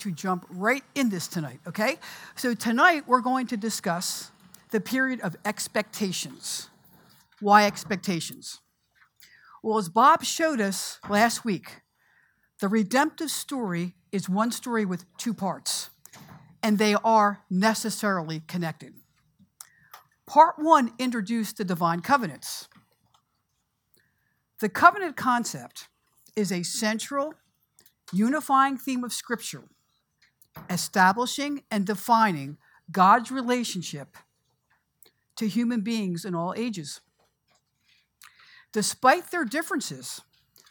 to jump right in this tonight, okay? So tonight we're going to discuss the period of expectations. Why expectations? Well, as Bob showed us last week, the redemptive story is one story with two parts, and they are necessarily connected. Part one introduced the divine covenants. The covenant concept is a central, unifying theme of Scripture, establishing and defining God's relationship to human beings in all ages. Despite their differences,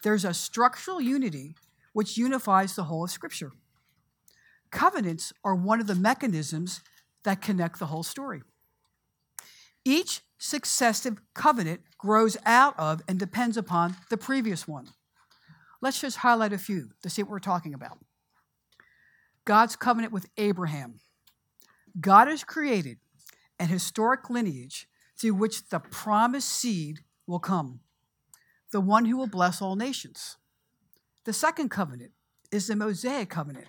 there's a structural unity which unifies the whole of Scripture. Covenants are one of the mechanisms that connect the whole story. Each successive covenant grows out of and depends upon the previous one. Let's just highlight a few to see what we're talking about. God's covenant with Abraham. God has created an historic lineage through which the promised seed will come, the one who will bless all nations. The second covenant is the Mosaic covenant.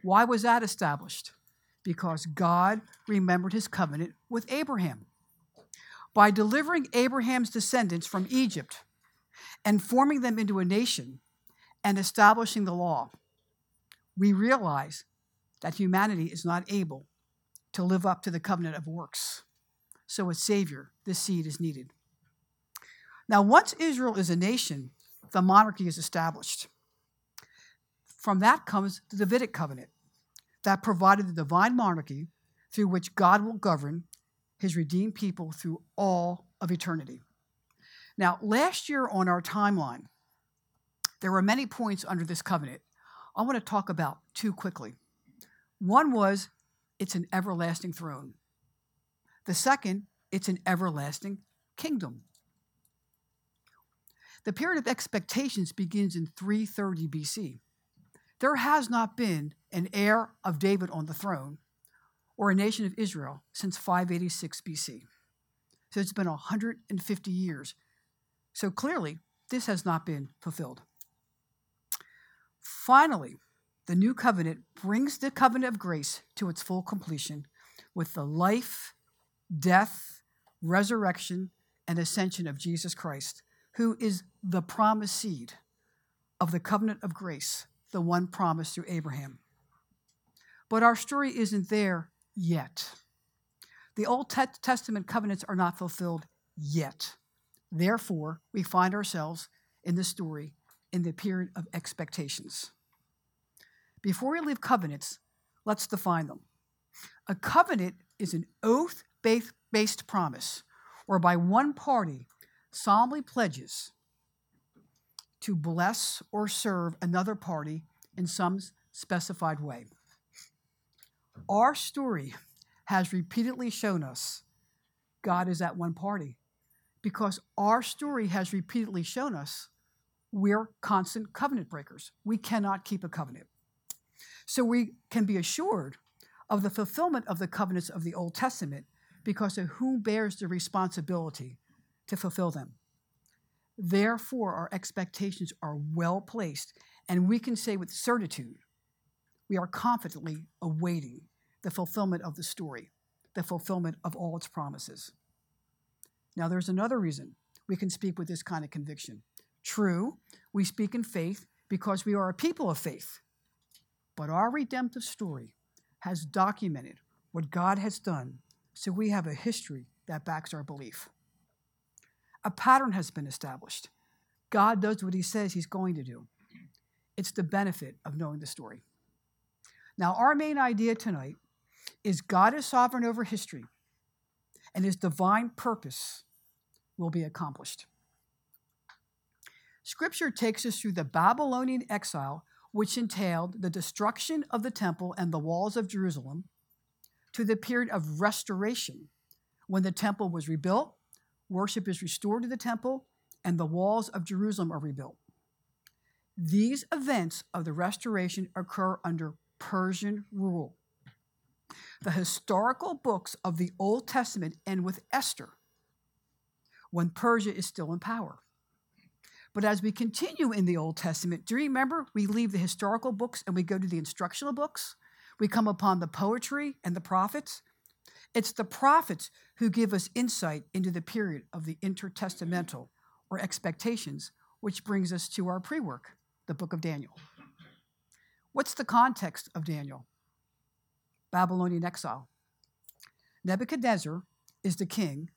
Why was that established? Because God remembered his covenant with Abraham. By delivering Abraham's descendants from Egypt and forming them into a nation and establishing the law, we realize that humanity is not able to live up to the covenant of works. So, a Savior, this seed is needed. Now, once Israel is a nation, the monarchy is established. From that comes the Davidic covenant that provided the divine monarchy through which God will govern his redeemed people through all of eternity. Now, last year on our timeline, there were many points under this covenant. I want to talk about two quickly. One was it's an everlasting throne. The second, it's an everlasting kingdom. The period of expectations begins in 330 BC. There has not been an heir of David on the throne or a nation of Israel since 586 BC. So it's been 150 years. So clearly, this has not been fulfilled. Finally, the new covenant brings the covenant of grace to its full completion with the life, death, resurrection, and ascension of Jesus Christ, who is the promised seed of the covenant of grace, the one promised through Abraham. But our story isn't there yet. The Old Testament covenants are not fulfilled yet. Therefore, we find ourselves in the story in the period of expectations. Before we leave covenants, let's define them. A covenant is an oath based promise whereby one party solemnly pledges to bless or serve another party in some specified way. Our story has repeatedly shown us God is that one party because our story has repeatedly shown us we're constant covenant breakers. We cannot keep a covenant. So we can be assured of the fulfillment of the covenants of the Old Testament because of who bears the responsibility to fulfill them. Therefore, our expectations are well placed, and we can say with certitude, we are confidently awaiting the fulfillment of the story, the fulfillment of all its promises. Now, there's another reason we can speak with this kind of conviction. True, we speak in faith because we are a people of faith. But our redemptive story has documented what God has done, so we have a history that backs our belief. A pattern has been established. God does what he says he's going to do. It's the benefit of knowing the story. Now, our main idea tonight is God is sovereign over history, and his divine purpose will be accomplished. Scripture takes us through the Babylonian exile which entailed the destruction of the temple and the walls of Jerusalem, to the period of restoration, when the temple was rebuilt, worship is restored to the temple, and the walls of Jerusalem are rebuilt. These events of the restoration occur under Persian rule. The historical books of the Old Testament end with Esther, when Persia is still in power. But as we continue in the Old Testament, do you remember we leave the historical books and we go to the instructional books? We come upon the poetry and the prophets. It's the prophets who give us insight into the period of the intertestamental or expectations, which brings us to our pre work, the book of Daniel. What's the context of Daniel? Babylonian exile. Nebuchadnezzar is the king,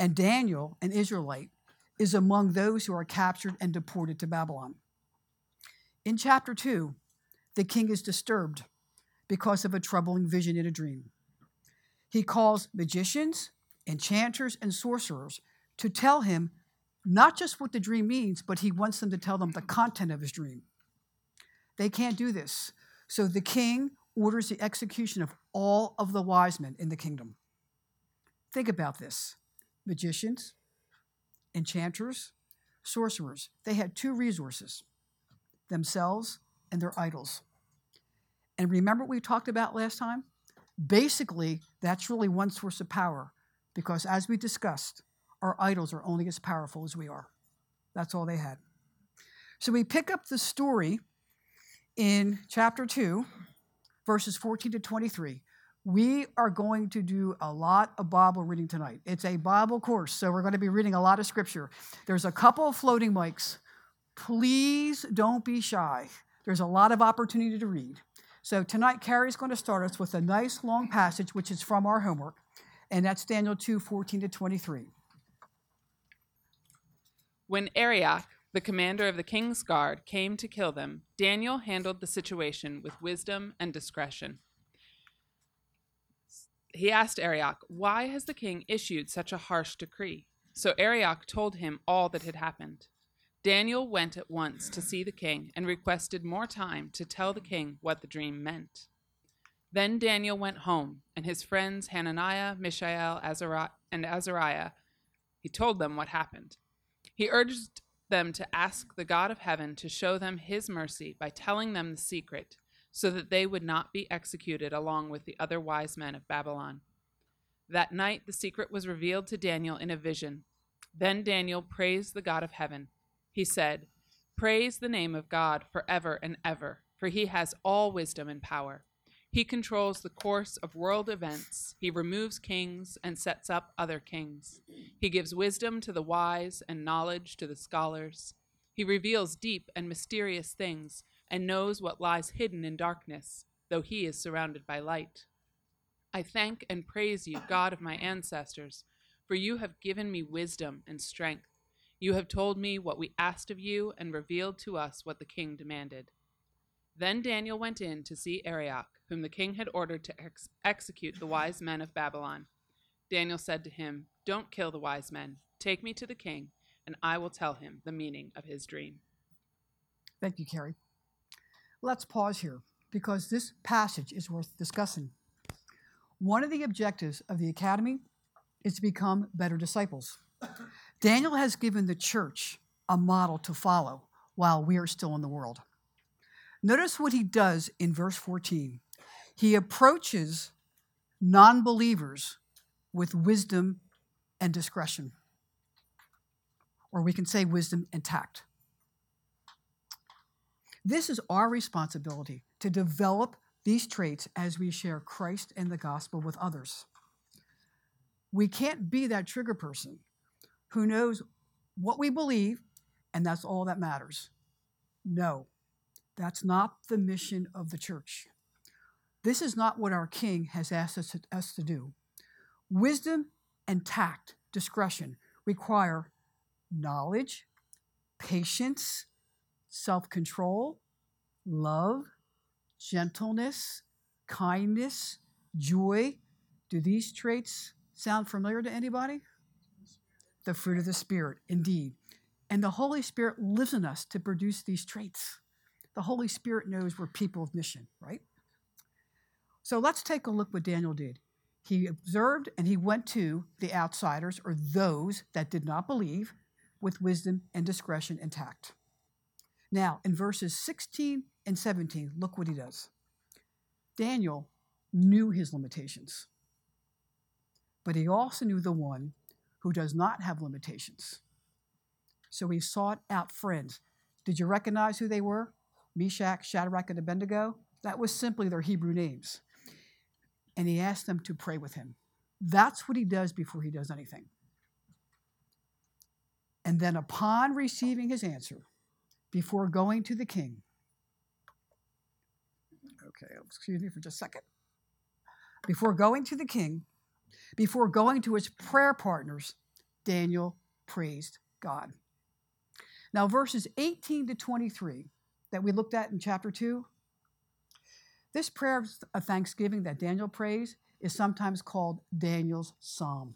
and Daniel, an Israelite, is among those who are captured and deported to Babylon. In chapter 2, the king is disturbed because of a troubling vision in a dream. He calls magicians, enchanters, and sorcerers to tell him not just what the dream means, but he wants them to tell them the content of his dream. They can't do this. So the king orders the execution of all of the wise men in the kingdom. Think about this magicians, enchanters, sorcerers. They had two resources themselves and their idols. And remember what we talked about last time? Basically, that's really one source of power because, as we discussed, our idols are only as powerful as we are. That's all they had. So we pick up the story in chapter 2, verses 14 to 23. We are going to do a lot of Bible reading tonight. It's a Bible course, so we're going to be reading a lot of scripture. There's a couple of floating mics. Please don't be shy. There's a lot of opportunity to read. So tonight, Carrie's going to start us with a nice long passage, which is from our homework, and that's Daniel 2 14 to 23. When Arioch, the commander of the king's guard, came to kill them, Daniel handled the situation with wisdom and discretion. He asked Arioch, Why has the king issued such a harsh decree? So Arioch told him all that had happened. Daniel went at once to see the king and requested more time to tell the king what the dream meant. Then Daniel went home, and his friends Hananiah, Mishael, and Azariah, he told them what happened. He urged them to ask the God of heaven to show them his mercy by telling them the secret, so that they would not be executed along with the other wise men of Babylon. That night the secret was revealed to Daniel in a vision. Then Daniel praised the God of heaven. He said, Praise the name of God forever and ever, for he has all wisdom and power. He controls the course of world events. He removes kings and sets up other kings. He gives wisdom to the wise and knowledge to the scholars. He reveals deep and mysterious things and knows what lies hidden in darkness, though he is surrounded by light. I thank and praise you, God of my ancestors, for you have given me wisdom and strength. You have told me what we asked of you and revealed to us what the king demanded. Then Daniel went in to see Arioch, whom the king had ordered to ex- execute the wise men of Babylon. Daniel said to him, Don't kill the wise men. Take me to the king, and I will tell him the meaning of his dream. Thank you, Carrie. Let's pause here because this passage is worth discussing. One of the objectives of the academy is to become better disciples. Daniel has given the church a model to follow while we are still in the world. Notice what he does in verse 14. He approaches non believers with wisdom and discretion, or we can say wisdom and tact. This is our responsibility to develop these traits as we share Christ and the gospel with others. We can't be that trigger person who knows what we believe, and that's all that matters. No, that's not the mission of the church. This is not what our King has asked us to, us to do. Wisdom and tact, discretion, require knowledge, patience, self control, love, gentleness, kindness, joy. Do these traits sound familiar to anybody? the fruit of the Spirit, indeed. And the Holy Spirit lives in us to produce these traits. The Holy Spirit knows we're people of mission, right? So let's take a look what Daniel did. He observed and he went to the outsiders or those that did not believe with wisdom and discretion and tact. Now, in verses 16 and 17, look what he does. Daniel knew his limitations, but he also knew the one who does not have limitations. So he sought out friends. Did you recognize who they were? Meshach, Shadrach, and Abednego? That was simply their Hebrew names. And he asked them to pray with him. That's what he does before he does anything. And then, upon receiving his answer, before going to the king, okay, excuse me for just a second. Before going to the king, before going to his prayer partners, Daniel praised God. Now, verses 18 to 23 that we looked at in chapter 2, this prayer of thanksgiving that Daniel prays is sometimes called Daniel's psalm.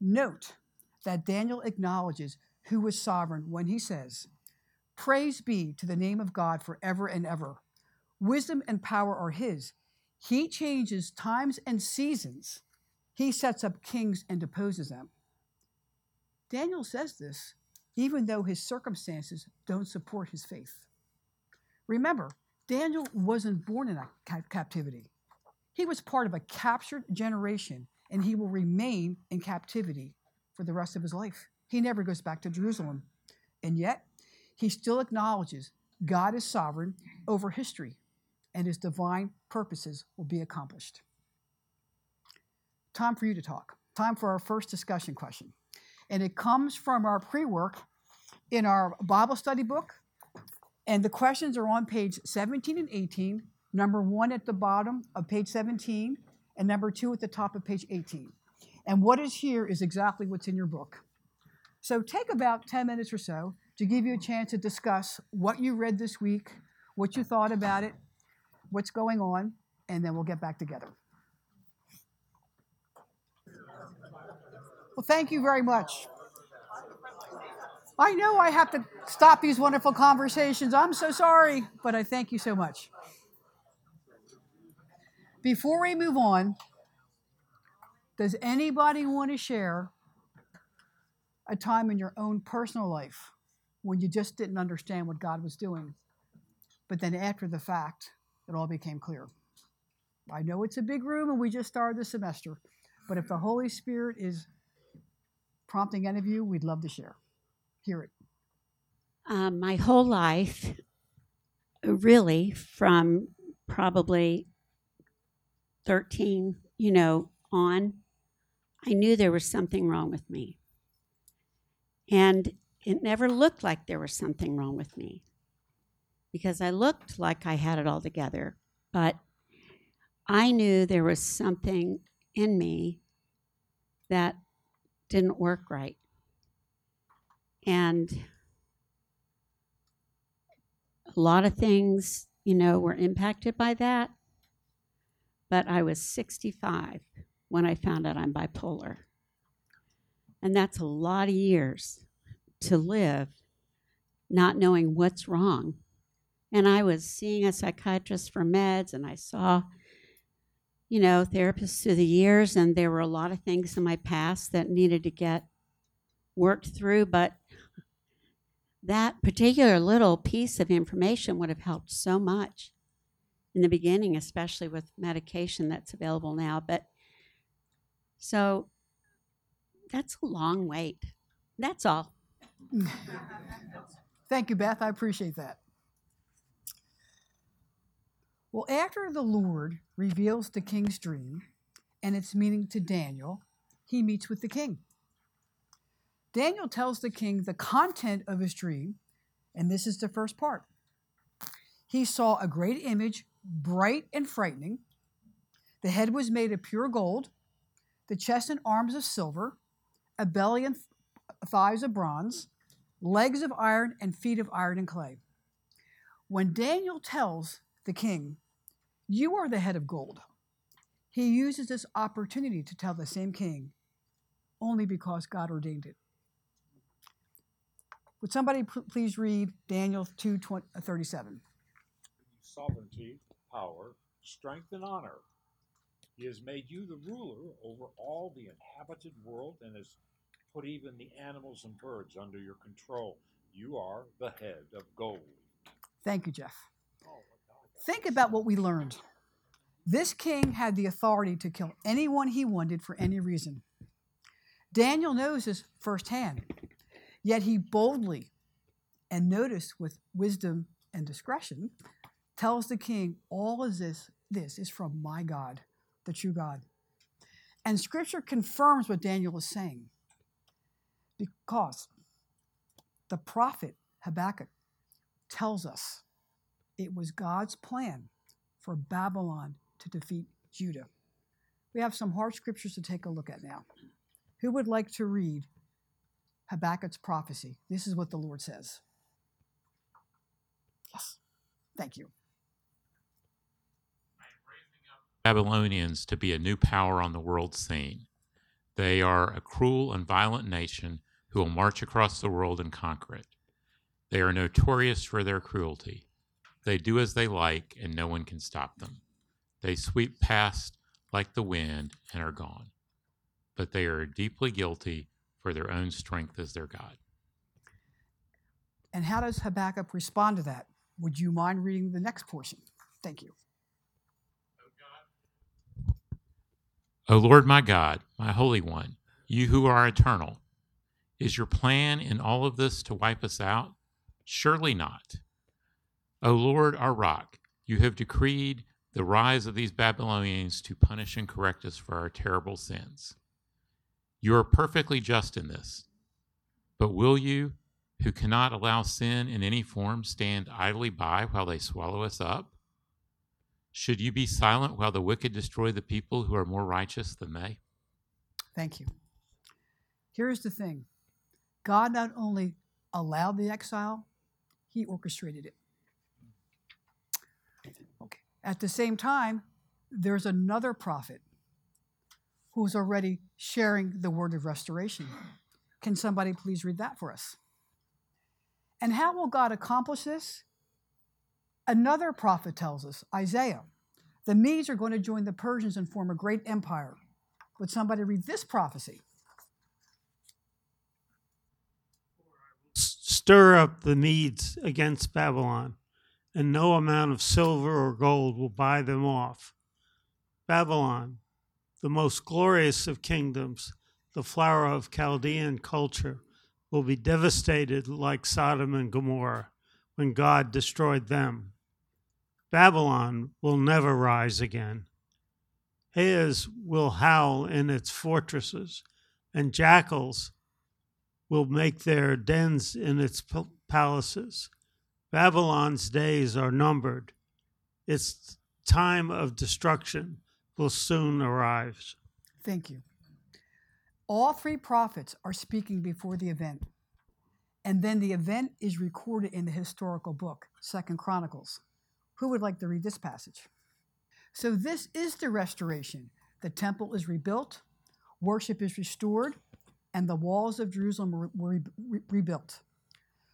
Note that Daniel acknowledges who is sovereign when he says, Praise be to the name of God forever and ever. Wisdom and power are his. He changes times and seasons. He sets up kings and deposes them. Daniel says this even though his circumstances don't support his faith. Remember, Daniel wasn't born in captivity. He was part of a captured generation, and he will remain in captivity for the rest of his life. He never goes back to Jerusalem. And yet, he still acknowledges God is sovereign over history, and his divine purposes will be accomplished. Time for you to talk. Time for our first discussion question. And it comes from our pre work in our Bible study book. And the questions are on page 17 and 18, number one at the bottom of page 17, and number two at the top of page 18. And what is here is exactly what's in your book. So take about 10 minutes or so to give you a chance to discuss what you read this week, what you thought about it, what's going on, and then we'll get back together. Well, thank you very much. I know I have to stop these wonderful conversations. I'm so sorry, but I thank you so much. Before we move on, does anybody want to share a time in your own personal life when you just didn't understand what God was doing, but then after the fact, it all became clear? I know it's a big room and we just started the semester, but if the Holy Spirit is prompting any of you, we'd love to share hear it? Um, my whole life, really, from probably 13, you know, on, I knew there was something wrong with me. And it never looked like there was something wrong with me because I looked like I had it all together. But I knew there was something in me that didn't work right. And a lot of things, you know, were impacted by that. But I was 65 when I found out I'm bipolar. And that's a lot of years to live not knowing what's wrong. And I was seeing a psychiatrist for meds, and I saw, you know, therapists through the years, and there were a lot of things in my past that needed to get worked through. But that particular little piece of information would have helped so much in the beginning, especially with medication that's available now. But so that's a long wait. That's all. Thank you, Beth. I appreciate that. Well, after the Lord reveals the king's dream and its meaning to Daniel, he meets with the king. Daniel tells the king the content of his dream, and this is the first part. He saw a great image, bright and frightening. The head was made of pure gold, the chest and arms of silver, a belly and thighs of bronze, legs of iron, and feet of iron and clay. When Daniel tells the king, You are the head of gold, he uses this opportunity to tell the same king, only because God ordained it. Would somebody please read Daniel 2 20, uh, 37? Sovereignty, power, strength, and honor. He has made you the ruler over all the inhabited world and has put even the animals and birds under your control. You are the head of gold. Thank you, Jeff. Think about what we learned. This king had the authority to kill anyone he wanted for any reason. Daniel knows this firsthand. Yet he boldly, and notice with wisdom and discretion, tells the king, All of this, this is from my God, the true God. And scripture confirms what Daniel is saying because the prophet Habakkuk tells us it was God's plan for Babylon to defeat Judah. We have some hard scriptures to take a look at now. Who would like to read Habakkuk's prophecy? This is what the Lord says. Yes. Thank you. Babylonians to be a new power on the world scene. They are a cruel and violent nation who will march across the world and conquer it. They are notorious for their cruelty. They do as they like, and no one can stop them. They sweep past like the wind and are gone. But they are deeply guilty, for their own strength as their God. And how does Habakkuk respond to that? Would you mind reading the next portion? Thank you. O Lord my God, my Holy One, you who are eternal, is your plan in all of this to wipe us out? Surely not. O Lord, our rock, you have decreed the rise of these Babylonians to punish and correct us for our terrible sins. You are perfectly just in this. But will you, who cannot allow sin in any form, stand idly by while they swallow us up? Should you be silent while the wicked destroy the people who are more righteous than they? Thank you. Here's the thing God not only allowed the exile, He orchestrated it. Okay. At the same time, there's another prophet who's already sharing the word of restoration. Can somebody please read that for us? And how will God accomplish this? Another prophet tells us, Isaiah, the Medes are going to join the Persians and form a great empire. Would somebody read this prophecy? Stir up the Medes against Babylon, and no amount of silver or gold will buy them off. Babylon, the most glorious of kingdoms, the flower of Chaldean culture, will be devastated like Sodom and Gomorrah when God destroyed them. Babylon will never rise again. Hares will howl in its fortresses, and jackals will make their dens in its palaces. Babylon's days are numbered. Its time of destruction will soon arrive. Thank you. All three prophets are speaking before the event. And then the event is recorded in the historical book, Second Chronicles. Who would like to read this passage? So, this is the restoration. The temple is rebuilt, worship is restored, and the walls of Jerusalem were, were re- rebuilt.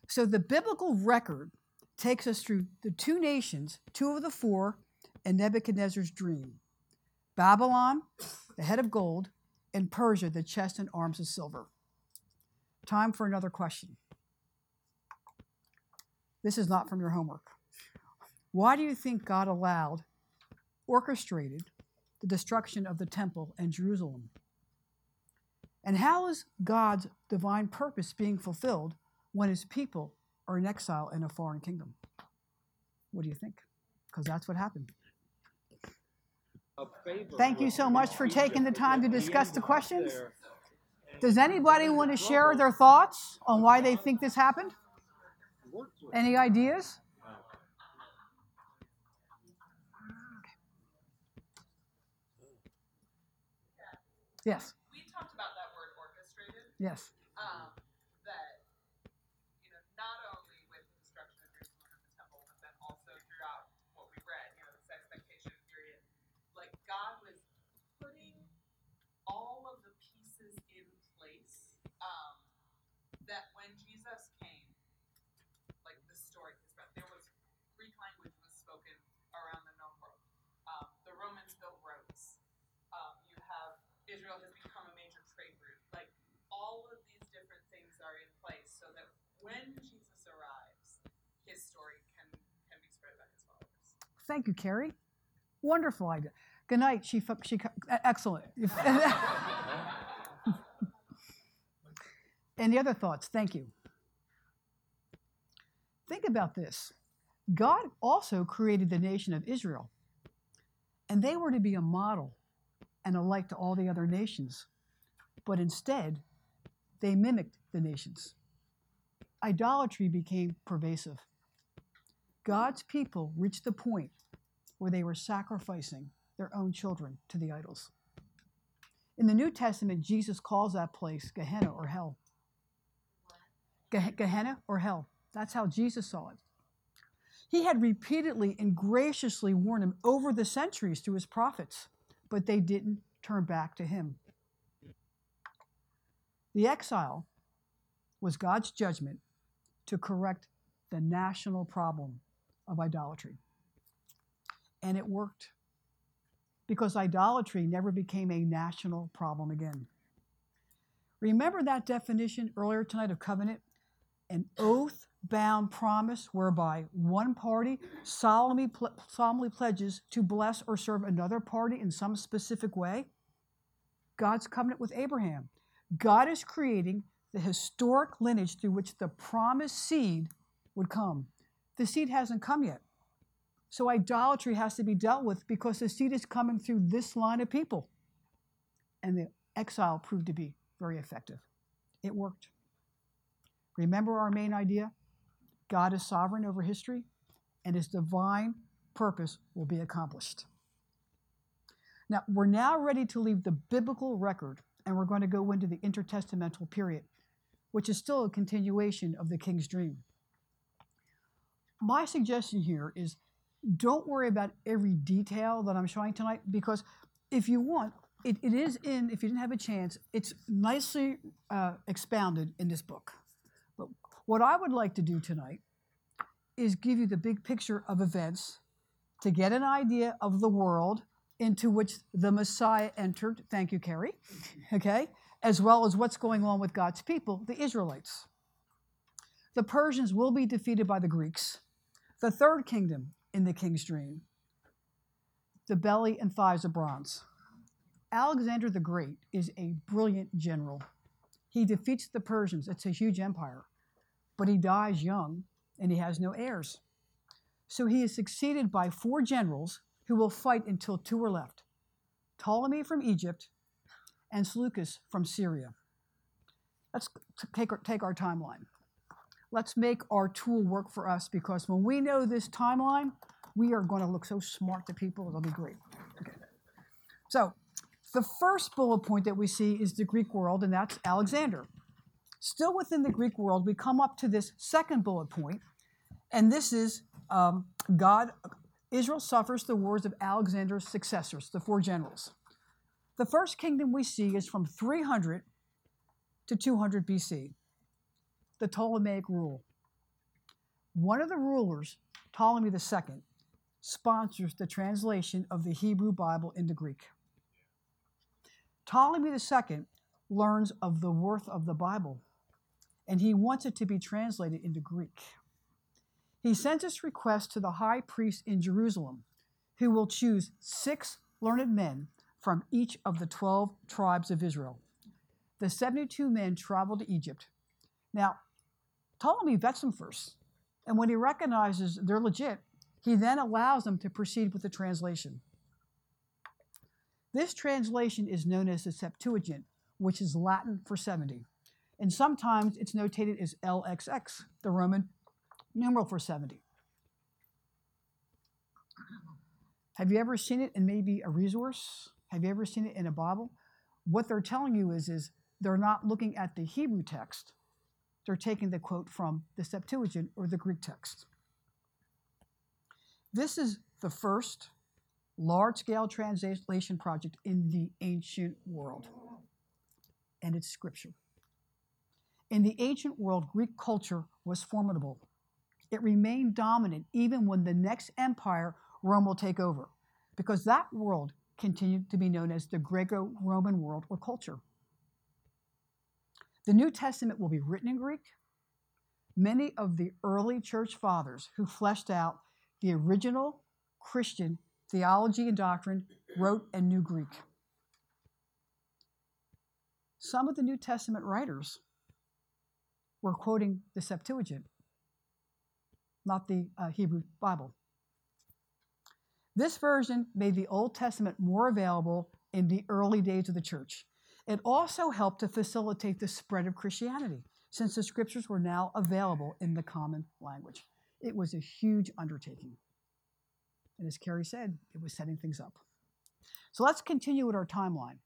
So, the biblical record takes us through the two nations, two of the four, and Nebuchadnezzar's dream Babylon, the head of gold, and Persia, the chest and arms of silver. Time for another question. This is not from your homework. Why do you think God allowed, orchestrated, the destruction of the temple and Jerusalem? And how is God's divine purpose being fulfilled when his people are in exile in a foreign kingdom? What do you think? Because that's what happened. Thank you so much for taking the time to discuss the questions. Does anybody want to share their thoughts on why they think this happened? Any ideas? Yes. We talked about that word orchestrated. Yes. Um, that you know, not only with the destruction of Jerusalem and the temple, but then also throughout what we read, you know, this expectation period, like God was putting all of the pieces in place. Um, that when Jesus came, like the story, there was Greek language was spoken around the number. Um, the Romans built roads. Um, you have Israel has become a major trade route. Like all of these different things are in place so that when Jesus arrives, his story can can be spread by his followers. Thank you, Carrie. Wonderful idea. Good night. She, she excellent. Any other thoughts? Thank you. Think about this God also created the nation of Israel, and they were to be a model and a light to all the other nations. But instead, they mimicked the nations. Idolatry became pervasive. God's people reached the point where they were sacrificing their own children to the idols. In the New Testament, Jesus calls that place Gehenna or hell. Geh- Gehenna or hell. That's how Jesus saw it. He had repeatedly and graciously warned him over the centuries through his prophets, but they didn't turn back to him. The exile was God's judgment to correct the national problem of idolatry. And it worked because idolatry never became a national problem again. Remember that definition earlier tonight of covenant? An oath bound promise whereby one party solemnly, solemnly pledges to bless or serve another party in some specific way? God's covenant with Abraham. God is creating the historic lineage through which the promised seed would come. The seed hasn't come yet. So idolatry has to be dealt with because the seed is coming through this line of people. And the exile proved to be very effective. It worked. Remember our main idea? God is sovereign over history, and his divine purpose will be accomplished. Now, we're now ready to leave the biblical record, and we're going to go into the intertestamental period, which is still a continuation of the king's dream. My suggestion here is don't worry about every detail that I'm showing tonight because if you want, it, it is in, if you didn't have a chance, it's nicely uh, expounded in this book. But what I would like to do tonight is give you the big picture of events to get an idea of the world into which the Messiah entered. Thank you, Carrie. Okay? As well as what's going on with God's people, the Israelites. The Persians will be defeated by the Greeks. The third kingdom in the king's dream the belly and thighs of bronze. Alexander the Great is a brilliant general. He defeats the Persians, it's a huge empire, but he dies young and he has no heirs. So he is succeeded by four generals who will fight until two are left Ptolemy from Egypt and Seleucus from Syria. Let's take our, take our timeline. Let's make our tool work for us because when we know this timeline, we are going to look so smart to people. It'll be great. Okay. So, the first bullet point that we see is the Greek world, and that's Alexander. Still within the Greek world, we come up to this second bullet point, and this is um, God, Israel suffers the wars of Alexander's successors, the four generals. The first kingdom we see is from 300 to 200 BC, the Ptolemaic rule. One of the rulers, Ptolemy II, sponsors the translation of the Hebrew Bible into Greek. Ptolemy II learns of the worth of the Bible, and he wants it to be translated into Greek. He sends this request to the high priest in Jerusalem, who will choose six learned men from each of the 12 tribes of Israel. The 72 men travel to Egypt. Now, Ptolemy vets them first, and when he recognizes they're legit, he then allows them to proceed with the translation. This translation is known as the Septuagint, which is Latin for 70. And sometimes it's notated as LXX, the Roman numeral for 70. Have you ever seen it in maybe a resource? Have you ever seen it in a Bible? What they're telling you is, is they're not looking at the Hebrew text, they're taking the quote from the Septuagint or the Greek text. This is the first large scale translation project in the ancient world, and it's scripture. In the ancient world, Greek culture was formidable. It remained dominant even when the next empire, Rome, will take over, because that world continued to be known as the Greco Roman world or culture. The New Testament will be written in Greek. Many of the early church fathers who fleshed out the original Christian theology and doctrine wrote and knew Greek. Some of the New Testament writers were quoting the Septuagint. Not the uh, Hebrew Bible. This version made the Old Testament more available in the early days of the church. It also helped to facilitate the spread of Christianity, since the scriptures were now available in the common language. It was a huge undertaking. And as Carrie said, it was setting things up. So let's continue with our timeline.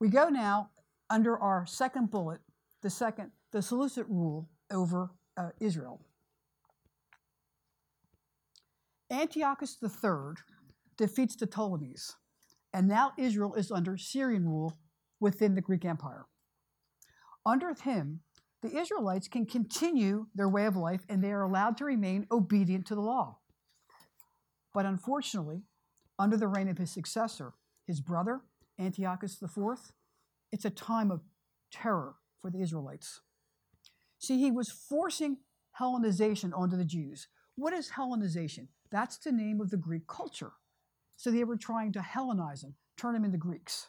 We go now under our second bullet, the second, the Seleucid rule over uh, Israel. Antiochus III defeats the Ptolemies, and now Israel is under Syrian rule within the Greek Empire. Under him, the Israelites can continue their way of life and they are allowed to remain obedient to the law. But unfortunately, under the reign of his successor, his brother, Antiochus IV, it's a time of terror for the Israelites. See, he was forcing Hellenization onto the Jews. What is Hellenization? That's the name of the Greek culture. So they were trying to Hellenize them, turn them into Greeks.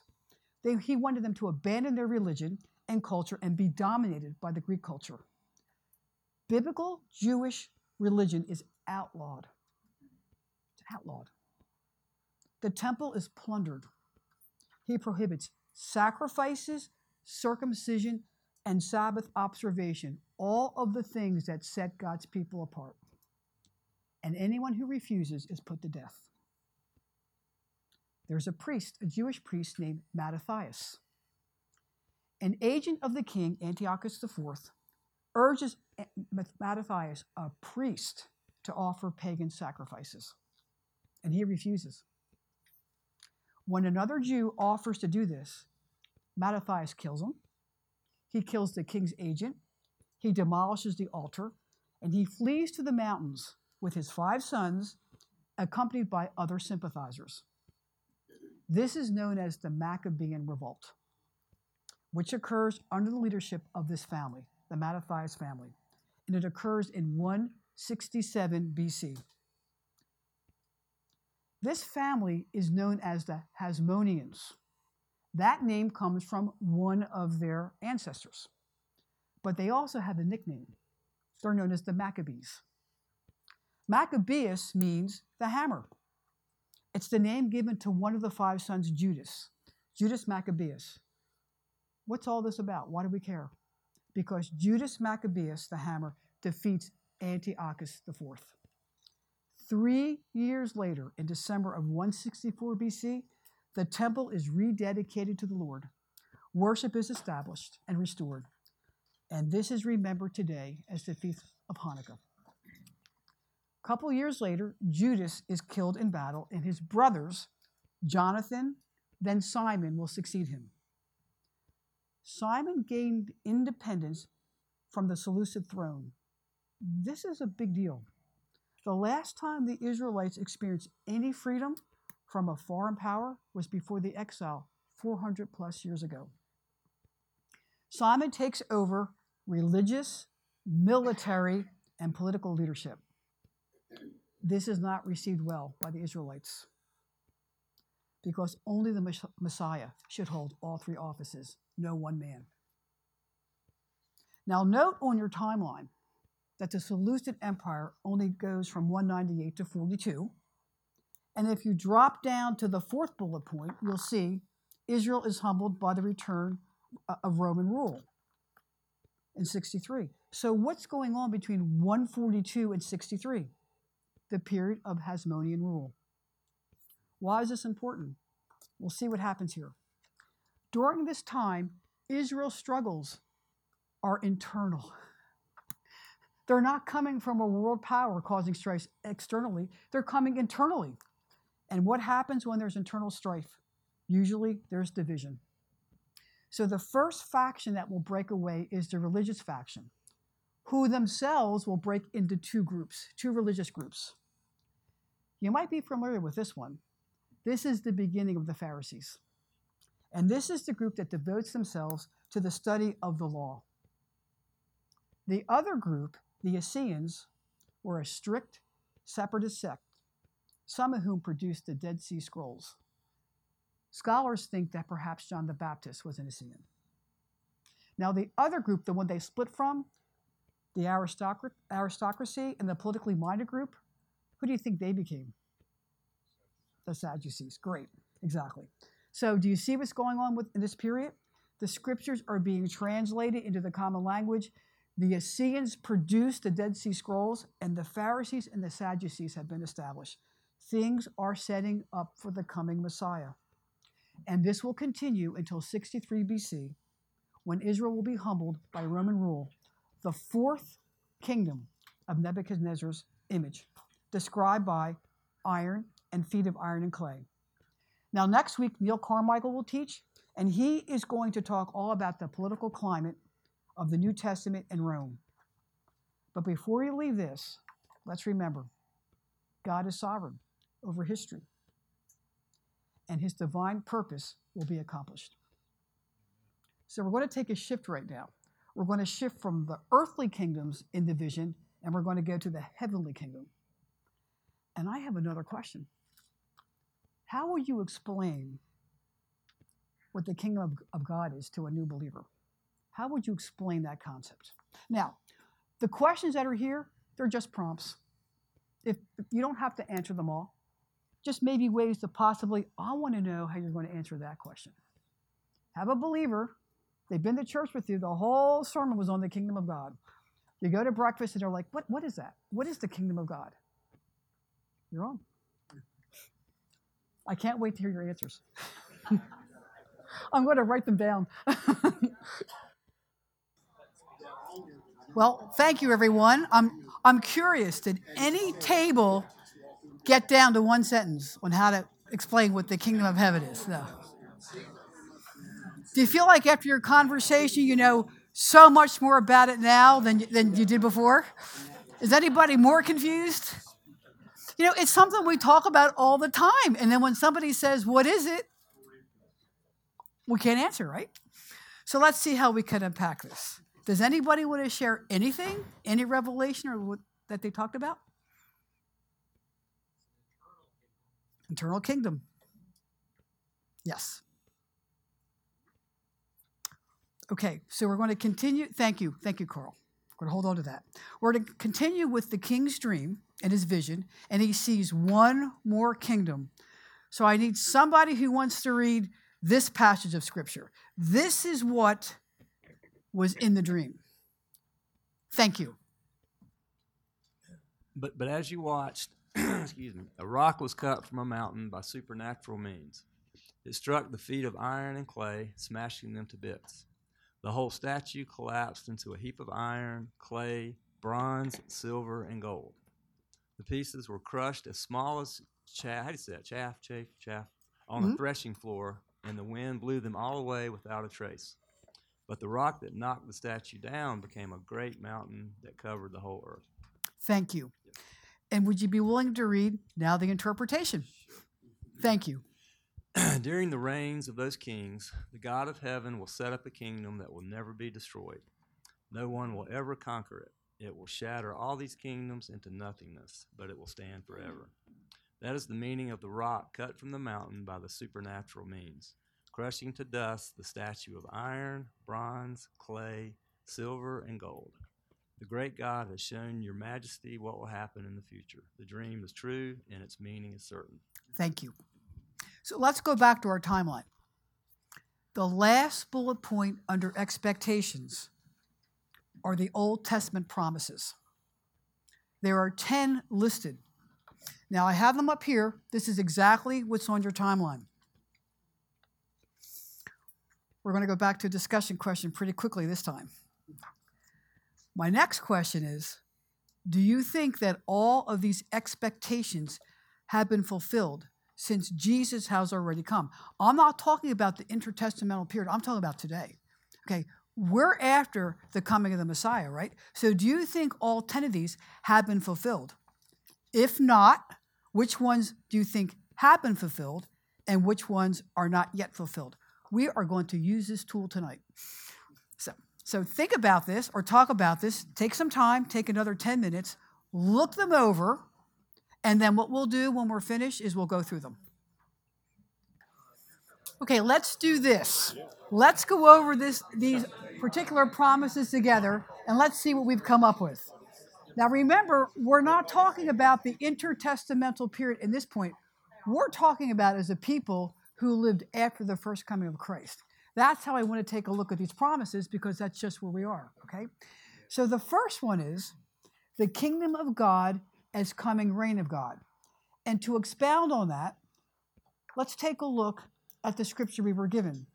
They, he wanted them to abandon their religion and culture and be dominated by the Greek culture. Biblical Jewish religion is outlawed. It's outlawed. The temple is plundered. He prohibits sacrifices, circumcision, and Sabbath observation, all of the things that set God's people apart. And anyone who refuses is put to death. There's a priest, a Jewish priest named Mattathias. An agent of the king, Antiochus IV, urges Mattathias, a priest, to offer pagan sacrifices. And he refuses. When another Jew offers to do this, Mattathias kills him. He kills the king's agent. He demolishes the altar. And he flees to the mountains with his five sons, accompanied by other sympathizers. This is known as the Maccabean Revolt, which occurs under the leadership of this family, the Mattathias family, and it occurs in 167 BC. This family is known as the Hasmoneans. That name comes from one of their ancestors. But they also have a nickname. They're known as the Maccabees. Maccabeus means the hammer. It's the name given to one of the five sons, Judas, Judas Maccabeus. What's all this about? Why do we care? Because Judas Maccabeus, the hammer, defeats Antiochus IV. Three years later, in December of 164 BC, the temple is rededicated to the Lord. Worship is established and restored. And this is remembered today as the Feast of Hanukkah. A couple years later, Judas is killed in battle, and his brothers, Jonathan, then Simon, will succeed him. Simon gained independence from the Seleucid throne. This is a big deal. The last time the Israelites experienced any freedom from a foreign power was before the exile 400 plus years ago. Simon takes over religious, military, and political leadership. This is not received well by the Israelites because only the Messiah should hold all three offices, no one man. Now, note on your timeline that the Seleucid Empire only goes from 198 to 42. And if you drop down to the fourth bullet point, you'll see Israel is humbled by the return uh, of Roman rule in 63. So, what's going on between 142 and 63? The period of Hasmonean rule. Why is this important? We'll see what happens here. During this time, Israel's struggles are internal. They're not coming from a world power causing strife externally, they're coming internally. And what happens when there's internal strife? Usually there's division. So the first faction that will break away is the religious faction, who themselves will break into two groups, two religious groups. You might be familiar with this one. This is the beginning of the Pharisees. And this is the group that devotes themselves to the study of the law. The other group the Essenes were a strict separatist sect, some of whom produced the Dead Sea Scrolls. Scholars think that perhaps John the Baptist was an Essene. Now, the other group, the one they split from, the aristoc- aristocracy and the politically minded group, who do you think they became? The Sadducees. Great, exactly. So, do you see what's going on with in this period? The scriptures are being translated into the common language. The Essenes produced the Dead Sea Scrolls, and the Pharisees and the Sadducees have been established. Things are setting up for the coming Messiah. And this will continue until 63 BC, when Israel will be humbled by Roman rule, the fourth kingdom of Nebuchadnezzar's image, described by iron and feet of iron and clay. Now, next week, Neil Carmichael will teach, and he is going to talk all about the political climate of the New Testament in Rome. But before we leave this, let's remember God is sovereign over history, and his divine purpose will be accomplished. So, we're going to take a shift right now. We're going to shift from the earthly kingdoms in division, and we're going to go to the heavenly kingdom. And I have another question. How will you explain what the kingdom of, of God is to a new believer? How would you explain that concept? Now, the questions that are here, they're just prompts. If, if you don't have to answer them all, just maybe ways to possibly, I want to know how you're going to answer that question. Have a believer, they've been to church with you, the whole sermon was on the kingdom of God. You go to breakfast and they're like, what, what is that? What is the kingdom of God? You're on. I can't wait to hear your answers. I'm going to write them down. well, thank you, everyone. I'm, I'm curious did any table get down to one sentence on how to explain what the kingdom of heaven is? No. Do you feel like after your conversation, you know so much more about it now than, than you did before? Is anybody more confused? You know, it's something we talk about all the time. And then when somebody says, What is it? We can't answer, right? So let's see how we can unpack this. Does anybody want to share anything, any revelation or what, that they talked about? Eternal kingdom. Yes. Okay, so we're going to continue. Thank you. Thank you, Carl. We're going to hold on to that. We're going to continue with the king's dream and his vision, and he sees one more kingdom. So I need somebody who wants to read this passage of scripture. This is what was in the dream. Thank you. But but as you watched, excuse me, a rock was cut from a mountain by supernatural means. It struck the feet of iron and clay, smashing them to bits. The whole statue collapsed into a heap of iron, clay, bronze, silver, and gold. The pieces were crushed as small as chaff. How do you say that? Chaff, chaff, chaff on Mhm. a threshing floor, and the wind blew them all away without a trace. But the rock that knocked the statue down became a great mountain that covered the whole earth. Thank you. And would you be willing to read now the interpretation? Sure. Thank you. During the reigns of those kings, the God of heaven will set up a kingdom that will never be destroyed. No one will ever conquer it. It will shatter all these kingdoms into nothingness, but it will stand forever. That is the meaning of the rock cut from the mountain by the supernatural means, crushing to dust the statue of iron, bronze, clay, silver, and gold. The great God has shown your majesty what will happen in the future. The dream is true and its meaning is certain. Thank you. So let's go back to our timeline. The last bullet point under expectations are the Old Testament promises. There are 10 listed. Now, I have them up here. This is exactly what's on your timeline. We're going to go back to a discussion question pretty quickly this time. My next question is Do you think that all of these expectations have been fulfilled since Jesus has already come? I'm not talking about the intertestamental period, I'm talking about today. Okay, we're after the coming of the Messiah, right? So do you think all 10 of these have been fulfilled? If not, which ones do you think have been fulfilled and which ones are not yet fulfilled? We are going to use this tool tonight. So, so think about this or talk about this. Take some time, take another 10 minutes, look them over, and then what we'll do when we're finished is we'll go through them. Okay, let's do this. Let's go over this these particular promises together And let's see what we've come up with. Now, remember, we're not talking about the intertestamental period in this point. We're talking about as a people who lived after the first coming of Christ. That's how I want to take a look at these promises because that's just where we are, okay? So the first one is the kingdom of God as coming reign of God. And to expound on that, let's take a look at the scripture we were given.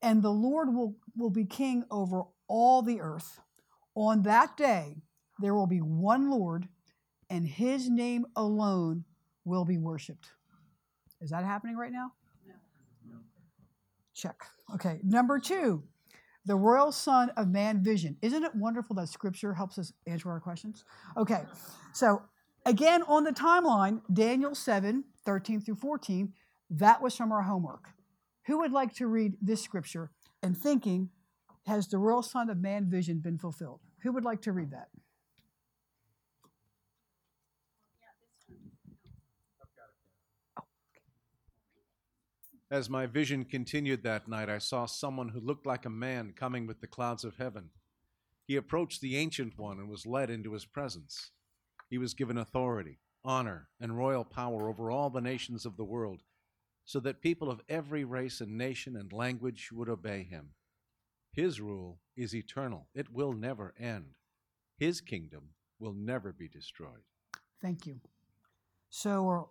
And the Lord will, will be king over all the earth. On that day, there will be one Lord, and his name alone will be worshiped. Is that happening right now? Check. Okay. Number two, the royal son of man vision. Isn't it wonderful that scripture helps us answer our questions? Okay. So, again, on the timeline, Daniel 7 13 through 14, that was from our homework. Who would like to read this scripture and thinking, has the royal son of man vision been fulfilled? Who would like to read that? As my vision continued that night, I saw someone who looked like a man coming with the clouds of heaven. He approached the Ancient One and was led into his presence. He was given authority, honor, and royal power over all the nations of the world, so that people of every race and nation and language would obey him. His rule is eternal, it will never end. His kingdom will never be destroyed. Thank you. So, are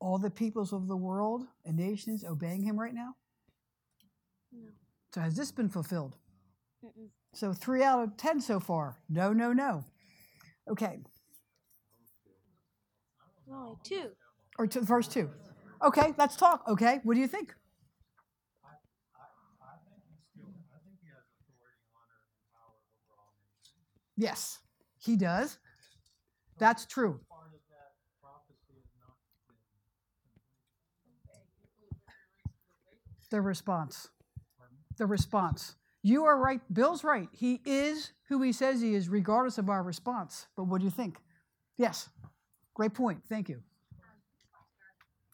all the peoples of the world and nations obeying him right now? No. So, has this been fulfilled? Mm-mm. So, three out of 10 so far. No, no, no. Okay. Only two. Or to verse 2. Okay, let's talk. Okay, what do you think? Yes, he does. That's true. The response. The response. You are right. Bill's right. He is who he says he is, regardless of our response. But what do you think? Yes. Great point. Thank you.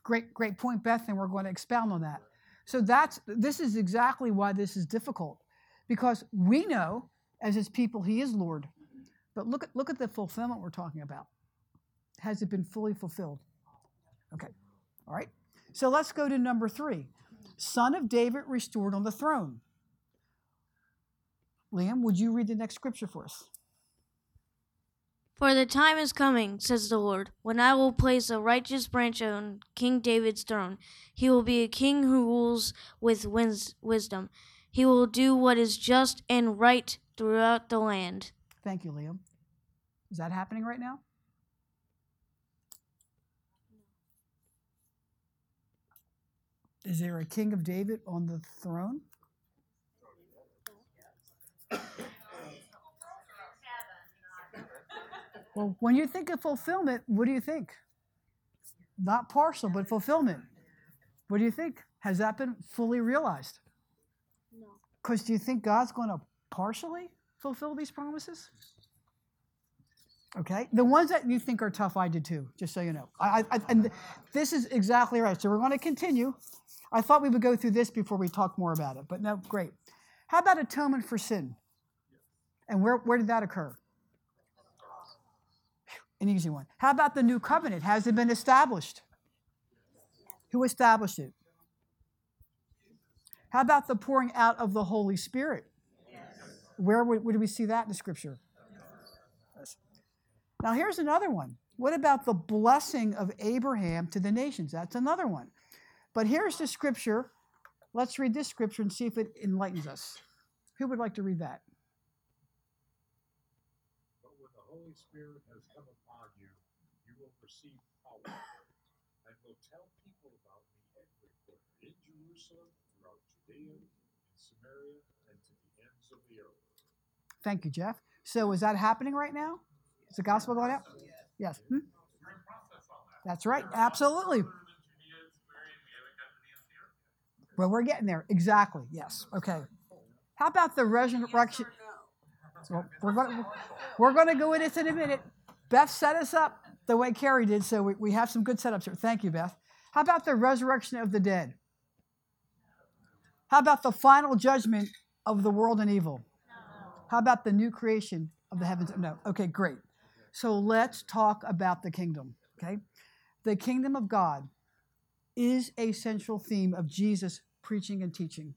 Great, great point, Beth, and we're going to expound on that. So that's this is exactly why this is difficult. Because we know as his people he is Lord. But look at look at the fulfillment we're talking about. Has it been fully fulfilled? Okay. All right. So let's go to number three. Son of David restored on the throne. Liam, would you read the next scripture for us? For the time is coming, says the Lord, when I will place a righteous branch on King David's throne. He will be a king who rules with wins- wisdom. He will do what is just and right throughout the land. Thank you, Liam. Is that happening right now? Is there a king of David on the throne? Well, when you think of fulfillment, what do you think? Not partial, but fulfillment. What do you think? Has that been fully realized? No. Because do you think God's going to partially fulfill these promises? Okay, the ones that you think are tough, I did too. Just so you know, I, I, and this is exactly right. So we're going to continue. I thought we would go through this before we talk more about it, but no, great. How about atonement for sin? And where, where did that occur? An easy one. How about the new covenant? Has it been established? Who established it? How about the pouring out of the Holy Spirit? Where, would, do we see that in scripture? Now, here's another one. What about the blessing of Abraham to the nations? That's another one. But here's the scripture. Let's read this scripture and see if it enlightens us. Who would like to read that? But when the Holy Spirit has come upon you, you will receive power, and will tell people about me everywhere in Jerusalem, throughout Judea, in Samaria, and to the ends of the earth. Thank you, Jeff. So, is that happening right now? Is the gospel going out? Yes. Hmm? That's right. Absolutely. Well, we're getting there. Exactly. Yes. Okay. How about the resurrection? Well, we're going we're going to go into this in a minute. Beth set us up the way Carrie did, so we, we have some good setups here. Thank you, Beth. How about the resurrection of the dead? How about the final judgment of the world and evil? How about the new creation of the heavens? No. Okay, great. So let's talk about the kingdom. Okay. The kingdom of God is a central theme of Jesus preaching and teaching,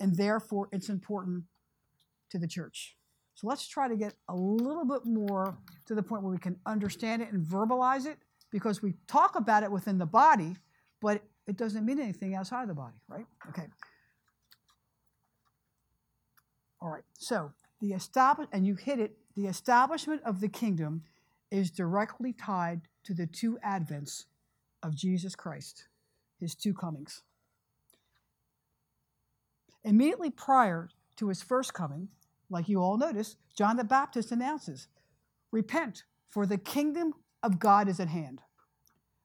and therefore it's important to the church. So let's try to get a little bit more to the point where we can understand it and verbalize it because we talk about it within the body, but it doesn't mean anything outside of the body, right? Okay. All right. So the establish and you hit it, the establishment of the kingdom is directly tied to the two advents of Jesus Christ, his two comings. Immediately prior to his first coming, like you all notice, John the Baptist announces, Repent, for the kingdom of God is at hand.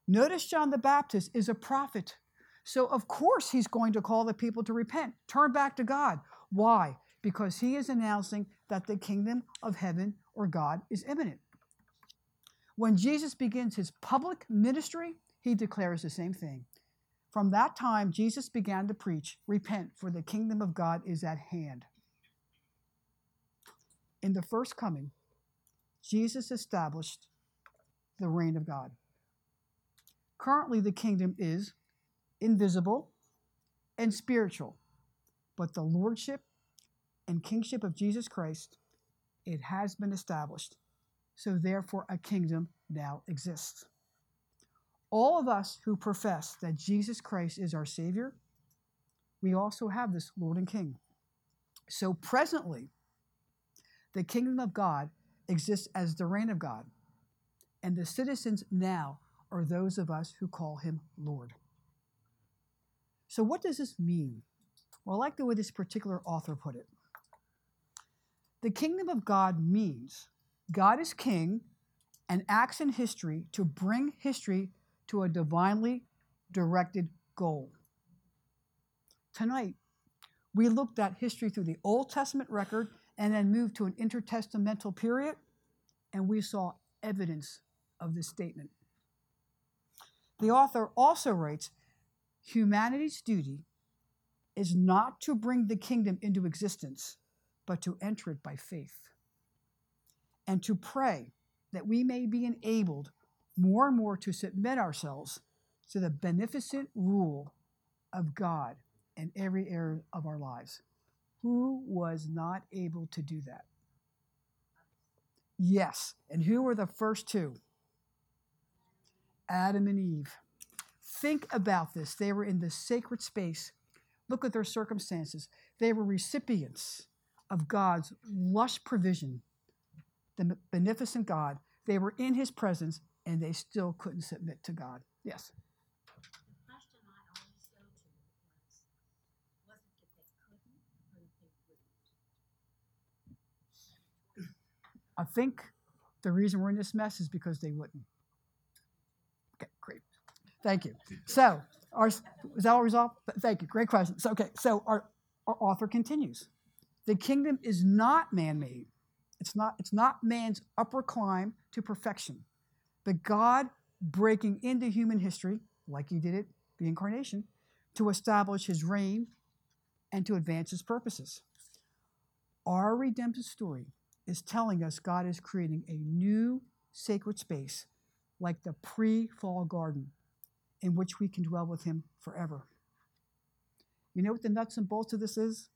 Notice John the Baptist is a prophet. So, of course, he's going to call the people to repent, turn back to God. Why? Because he is announcing that the kingdom of heaven or God is imminent. When Jesus begins his public ministry, he declares the same thing. From that time, Jesus began to preach, Repent, for the kingdom of God is at hand. In the first coming, Jesus established the reign of God. Currently, the kingdom is invisible and spiritual, but the lordship and kingship of Jesus Christ, it has been established. So, therefore, a kingdom now exists. All of us who profess that Jesus Christ is our Savior, we also have this Lord and King. So, presently, the kingdom of God exists as the reign of God, and the citizens now are those of us who call him Lord. So, what does this mean? Well, I like the way this particular author put it. The kingdom of God means God is king and acts in history to bring history to a divinely directed goal. Tonight, we looked at history through the Old Testament record and then moved to an intertestamental period, and we saw evidence of this statement. The author also writes humanity's duty is not to bring the kingdom into existence, but to enter it by faith, and to pray that we may be enabled more and more to submit ourselves to the beneficent rule of God in every area of our lives. Who was not able to do that? Yes. And who were the first two? Adam and Eve. Think about this. They were in the sacred space. Look at their circumstances. They were recipients of God's lush provision, the beneficent God. They were in his presence and they still couldn't submit to God. Yes. I think the reason we're in this mess is because they wouldn't. Okay, great. Thank you. So, our, is that all resolved? Thank you. Great question. So, okay, so our, our author continues. The kingdom is not man made, it's not, it's not man's upper climb to perfection, but God breaking into human history, like he did it, the incarnation, to establish his reign and to advance his purposes. Our redemptive story is telling us God is creating a new sacred space like the pre fall garden in which we can dwell with Him forever. You know what the nuts and bolts of this is?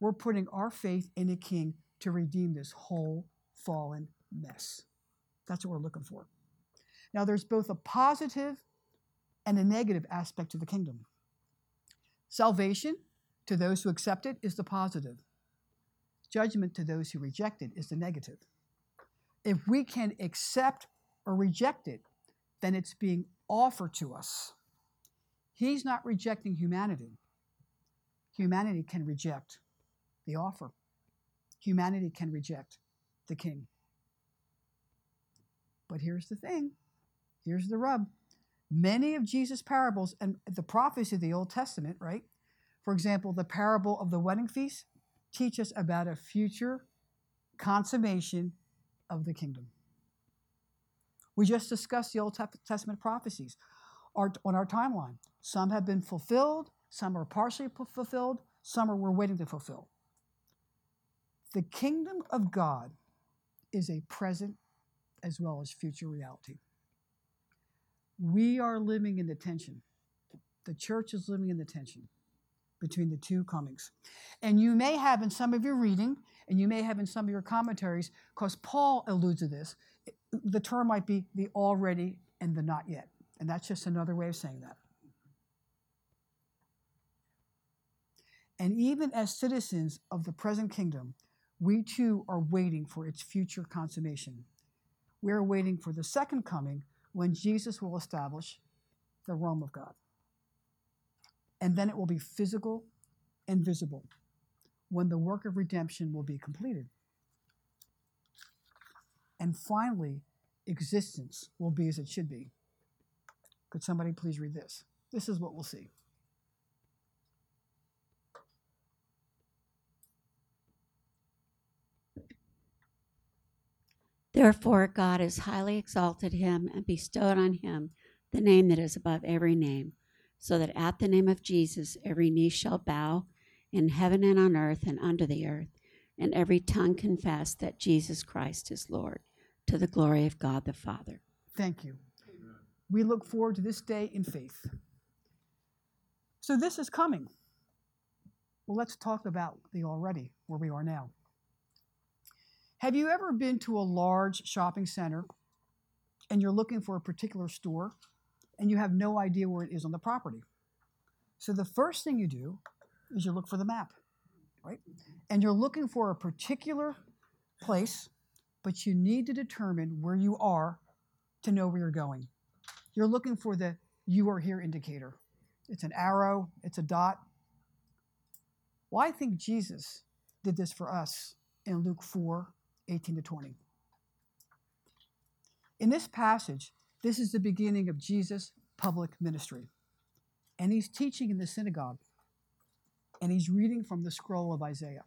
We're putting our faith in a king to redeem this whole fallen mess. That's what we're looking for. Now, there's both a positive and a negative aspect to the kingdom. Salvation to those who accept it is the positive. Judgment to those who reject it is the negative. If we can accept or reject it, then it's being offered to us. He's not rejecting humanity. Humanity can reject the offer. Humanity can reject the king. But here's the thing here's the rub. Many of Jesus' parables and the prophecies of the Old Testament, right? For example, the parable of the wedding feast, teach us about a future consummation of the kingdom. We just discussed the Old Testament prophecies on our timeline. Some have been fulfilled, some are partially fulfilled, some are we're waiting to fulfill. The kingdom of God is a present as well as future reality. We are living in the tension. The church is living in the tension between the two comings. And you may have in some of your reading, and you may have in some of your commentaries, because Paul alludes to this, the term might be the already and the not yet. And that's just another way of saying that. And even as citizens of the present kingdom, we too are waiting for its future consummation. We are waiting for the second coming when Jesus will establish the realm of God. And then it will be physical and visible when the work of redemption will be completed. And finally, existence will be as it should be. Could somebody please read this? This is what we'll see. Therefore, God has highly exalted him and bestowed on him the name that is above every name, so that at the name of Jesus every knee shall bow in heaven and on earth and under the earth, and every tongue confess that Jesus Christ is Lord, to the glory of God the Father. Thank you. We look forward to this day in faith. So, this is coming. Well, let's talk about the already, where we are now. Have you ever been to a large shopping center and you're looking for a particular store and you have no idea where it is on the property? So, the first thing you do is you look for the map, right? And you're looking for a particular place, but you need to determine where you are to know where you're going. You're looking for the you are here indicator. It's an arrow, it's a dot. Well, I think Jesus did this for us in Luke 4 18 to 20. In this passage, this is the beginning of Jesus' public ministry. And he's teaching in the synagogue, and he's reading from the scroll of Isaiah.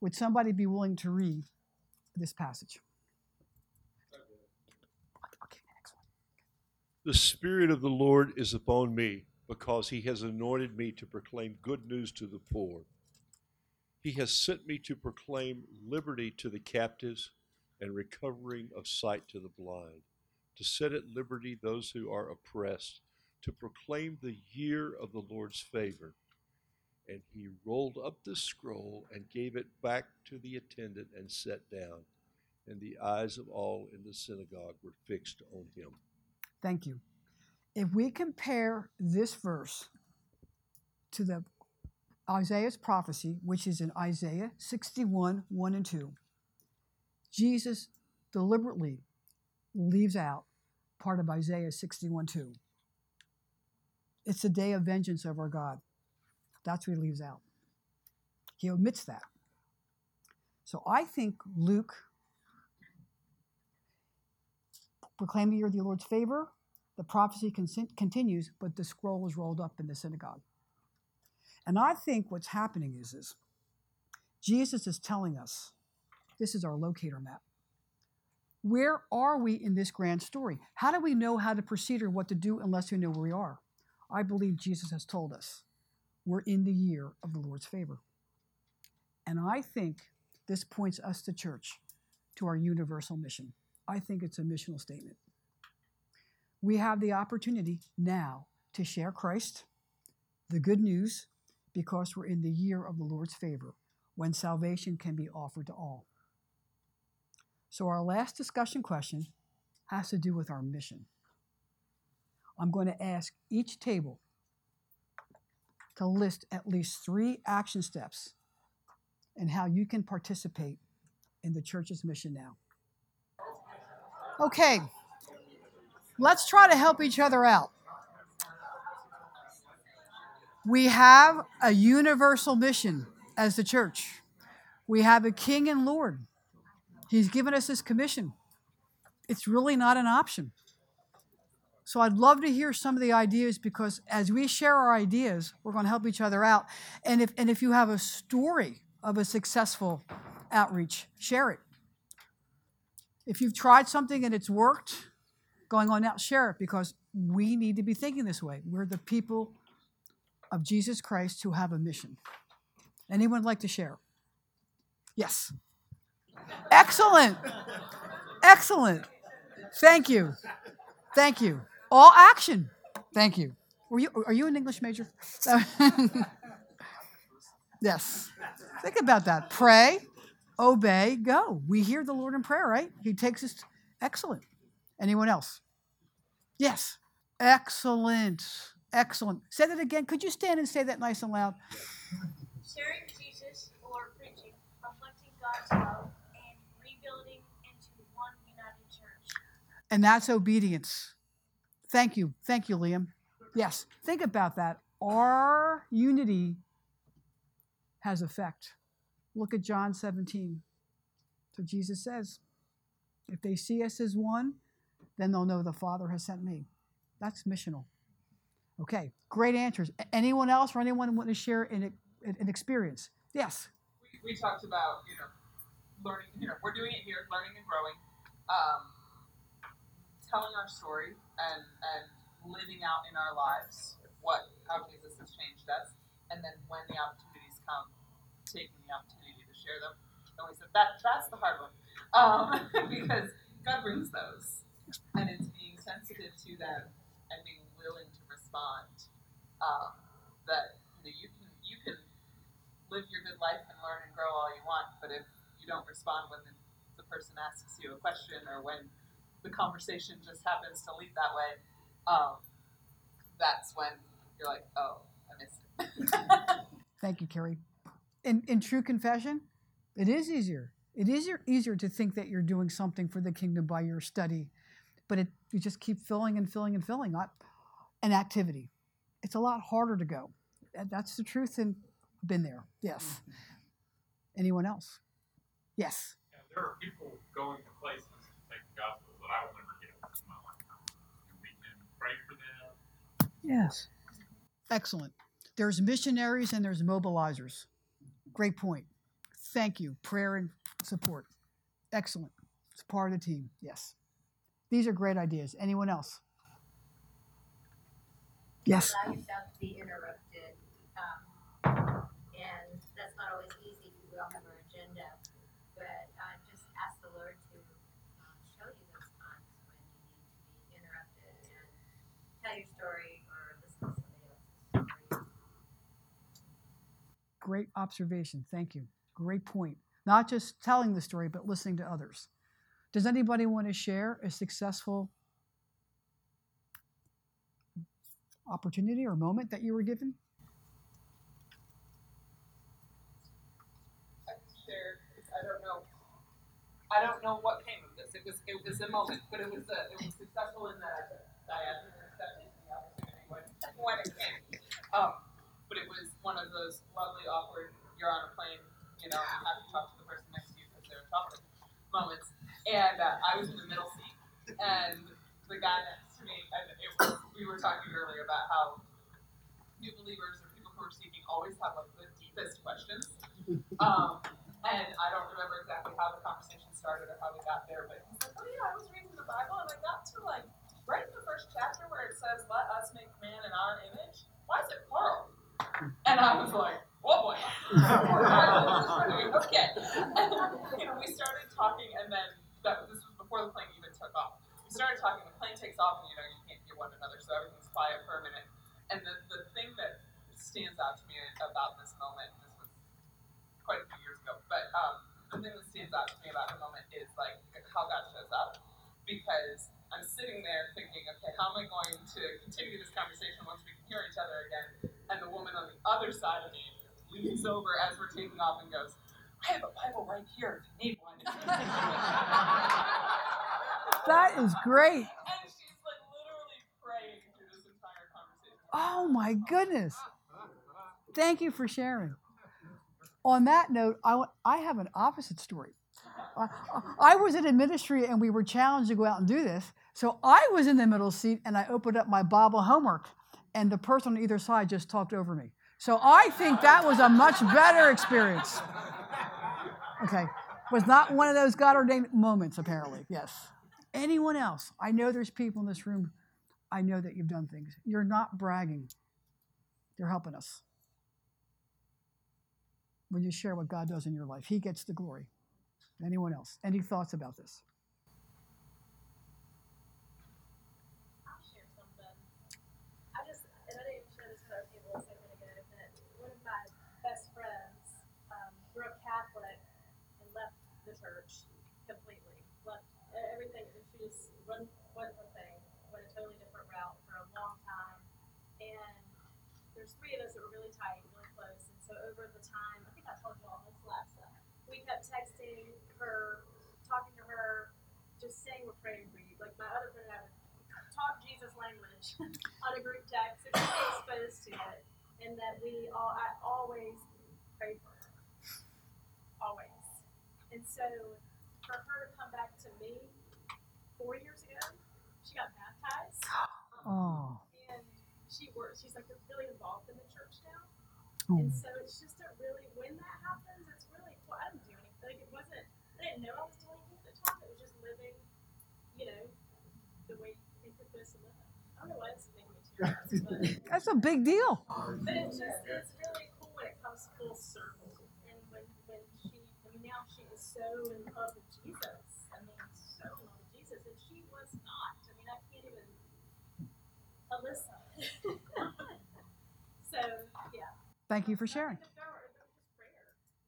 Would somebody be willing to read this passage? The Spirit of the Lord is upon me, because he has anointed me to proclaim good news to the poor. He has sent me to proclaim liberty to the captives and recovering of sight to the blind, to set at liberty those who are oppressed, to proclaim the year of the Lord's favor. And he rolled up the scroll and gave it back to the attendant and sat down. And the eyes of all in the synagogue were fixed on him. Thank you. If we compare this verse to the Isaiah's prophecy, which is in Isaiah 61 1 and 2, Jesus deliberately leaves out part of Isaiah 61 2. It's the day of vengeance of our God. That's what he leaves out. He omits that. So I think Luke proclaiming the the Lord's favor. The prophecy con- continues, but the scroll is rolled up in the synagogue. And I think what's happening is, Jesus is telling us this is our locator map. Where are we in this grand story? How do we know how to proceed or what to do unless we know where we are? I believe Jesus has told us we're in the year of the Lord's favor. And I think this points us, to church, to our universal mission. I think it's a missional statement. We have the opportunity now to share Christ, the good news, because we're in the year of the Lord's favor, when salvation can be offered to all. So, our last discussion question has to do with our mission. I'm going to ask each table to list at least three action steps and how you can participate in the church's mission now. Okay, let's try to help each other out. We have a universal mission as the church. We have a king and Lord. He's given us his commission. It's really not an option. So I'd love to hear some of the ideas because as we share our ideas, we're going to help each other out. And if and if you have a story of a successful outreach, share it. If you've tried something and it's worked, going on out, share it because we need to be thinking this way. We're the people of Jesus Christ who have a mission. Anyone like to share? Yes. Excellent. Excellent. Thank you. Thank you. All action. Thank you. Were you are you an English major? yes. Think about that. Pray, obey, go. We hear the Lord in prayer, right? He takes us excellent. Anyone else? Yes. Excellent. Excellent. Say that again. Could you stand and say that nice and loud? Sharing Jesus or preaching, reflecting God's love, and rebuilding into one united church. And that's obedience. Thank you. Thank you, Liam. Yes. Think about that. Our unity has effect. Look at John 17. So Jesus says, if they see us as one, then they'll know the Father has sent me. That's missional. Okay, great answers. Anyone else or anyone want to share an, an experience? Yes. we, we talked about you know learning you know we're doing it here learning and growing um, telling our story and and living out in our lives what how jesus has changed us and then when the opportunities come taking the opportunity to share them and we said that that's the hard one um, because god brings those and it's being sensitive to them and being willing to respond um, that you know you can you can live your good life and learn and grow all you want, but if you don't respond when the, the person asks you a question or when the conversation just happens to lead that way, um, that's when you're like, oh, I missed it. Thank you, Carrie. In, in true confession, it is easier. It is easier, to think that you're doing something for the kingdom by your study, but it, you just keep filling and filling and filling up an activity. It's a lot harder to go. That's the truth, and I've been there. Yes. Mm-hmm. Anyone else? Yes. Yeah, there are people going to places to take the gospel that I will never get in my lifetime. And we can pray for them. Yes. Excellent. There's missionaries and there's mobilizers. Great point. Thank you. Prayer and support. Excellent. It's part of the team. Yes. These are great ideas. Anyone else? Yes. allow yourself to be interrupted. Um, and that's not always easy because we all have our agenda. But uh, just ask the Lord to uh, show you those times when you need to be interrupted and tell your story or listen to somebody else's story. Great observation. Thank you. Great point. Not just telling the story, but listening to others. Does anybody want to share a successful opportunity or moment that you were given? I. I don't know. I don't know what came of this. It was it was a moment, but it was a, it was successful in that Diana accepted the opportunity when, when it came. Um, but it was one of those lovely, awkward. You're on a plane, you know, you have to talk to the person next to you because they're talking moments. And uh, I was in the middle seat, and the guy next to and it we were talking earlier about how new believers or people who are seeking always have like the deepest questions. Um, and I don't remember exactly how the conversation started or how we got there, but he's like, "Oh yeah, I was reading the Bible and I got to like right in the first chapter where it says, "Let us make man in our image." Why is it plural? And I was like, "Oh boy." okay. And, you know, we started talking, and then that, this was before the plane started talking. The plane takes off, and you know you can't hear one another, so everything's quiet for a minute. And the the thing that stands out to me about this moment, this was quite a few years ago, but um, the thing that stands out to me about the moment is like how God shows up, because I'm sitting there thinking, okay, how am I going to continue this conversation once we can hear each other again? And the woman on the other side of me leans over as we're taking off and goes, I have a Bible right here if you need one. That is great. And she's like literally praying through this entire conversation. Oh my goodness. Thank you for sharing. On that note, I, I have an opposite story. I, I was in a ministry and we were challenged to go out and do this. So I was in the middle seat and I opened up my Bible homework, and the person on either side just talked over me. So I think that was a much better experience. Okay. Was not one of those God ordained moments, apparently. Yes. Anyone else? I know there's people in this room. I know that you've done things. You're not bragging, you're helping us. when you share what God does in your life. He gets the glory. Anyone else? Any thoughts about this? I'll share something. I just, and I didn't share this with other people a second ago, but one of my best friends um, grew up Catholic and left the church completely. Everything. and She just wasn't her thing. Went a totally different route for a long time. And there's three of us that were really tight, really close. And so over the time, I think I told you all this last time, we kept texting her, talking to her, just saying we're praying for you. Like my other friend and I would talk Jesus language on a group text, she was exposed to it, and that we all, I always pray for her, always. And so for her to come back to me four years ago, she got baptized. Oh. And she works. She's like really involved in the church now. Oh. And so it's just a really when that happens, it's really cool. I didn't do anything. Like it wasn't. I didn't know I was doing anything at the time. It was just living, you know, the way you think we're supposed to. I don't know why this is making me tear That's a big deal. but it's just it's really cool when it comes full circle. And when when she I mean now she is so in love with Jesus. I mean so in love with Jesus. And she was not. I mean I can't even Alyssa. so yeah. Thank you for sharing. Prayer. It's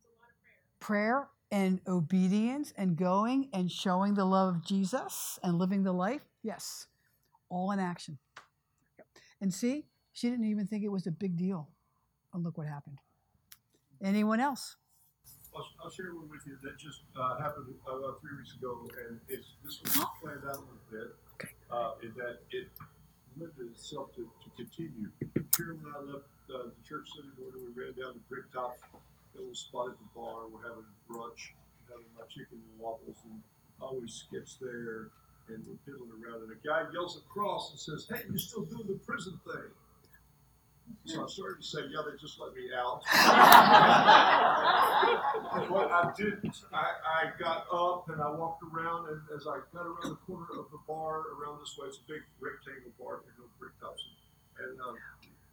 a lot of prayer. Prayer and obedience and going and showing the love of Jesus and living the life. Yes. All in action. And see, she didn't even think it was a big deal. And look what happened. Anyone else? I'll, I'll share one with you that just uh, happened about three weeks ago, and it's this was planned out a little bit. Uh, in that it lended itself to, to continue. Here, when I left uh, the church Sunday morning, we ran down to Bricktop, a little spot at the bar. We're having brunch, having my chicken and waffles, and I always skips there, and we're piddling around, and a guy yells across and says, "Hey, you're still doing the prison thing." So I started to say, yeah, they just let me out. but I didn't. I, I got up and I walked around, and as I got around the corner of the bar, around this way, it's a big rectangle bar, you know, brick tops. And um,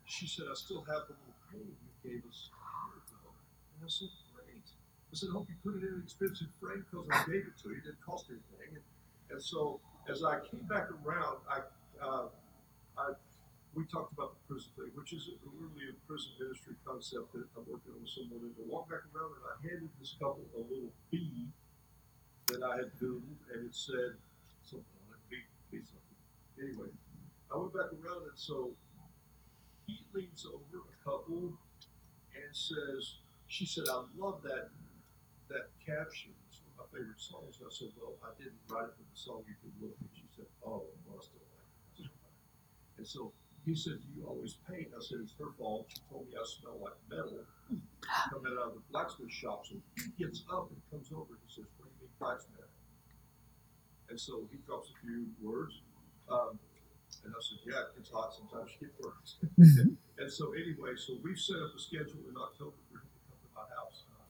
she said, I still have the little painting you gave us a year ago. And I said, great. I said, I hope you put it in an expensive frame because I gave it to you. It didn't cost anything. And, and so as I came back around, I, uh, I we talked about the prison thing, which is really a prison ministry concept that I'm working on with someone. And I walked back around and I handed this couple a little bead that I had doodled, and it said something on it, be, be something. Anyway, I went back around, and so he leans over a couple and says, "She said, I love that that caption. It's one of my favorite songs." And I said, "Well, I didn't write it for the song. You can look." And she said, "Oh, well, I still like it." And so he said, you always paint? I said, It's her fault. She told me I smell like metal coming out of the blacksmith shop. So he gets up and comes over and he says, What do you mean blacksmith? And so he drops a few words. Um, and I said, Yeah, it gets hot sometimes. You get words. and so, anyway, so we've set up a schedule in October for him to come to my house. Uh,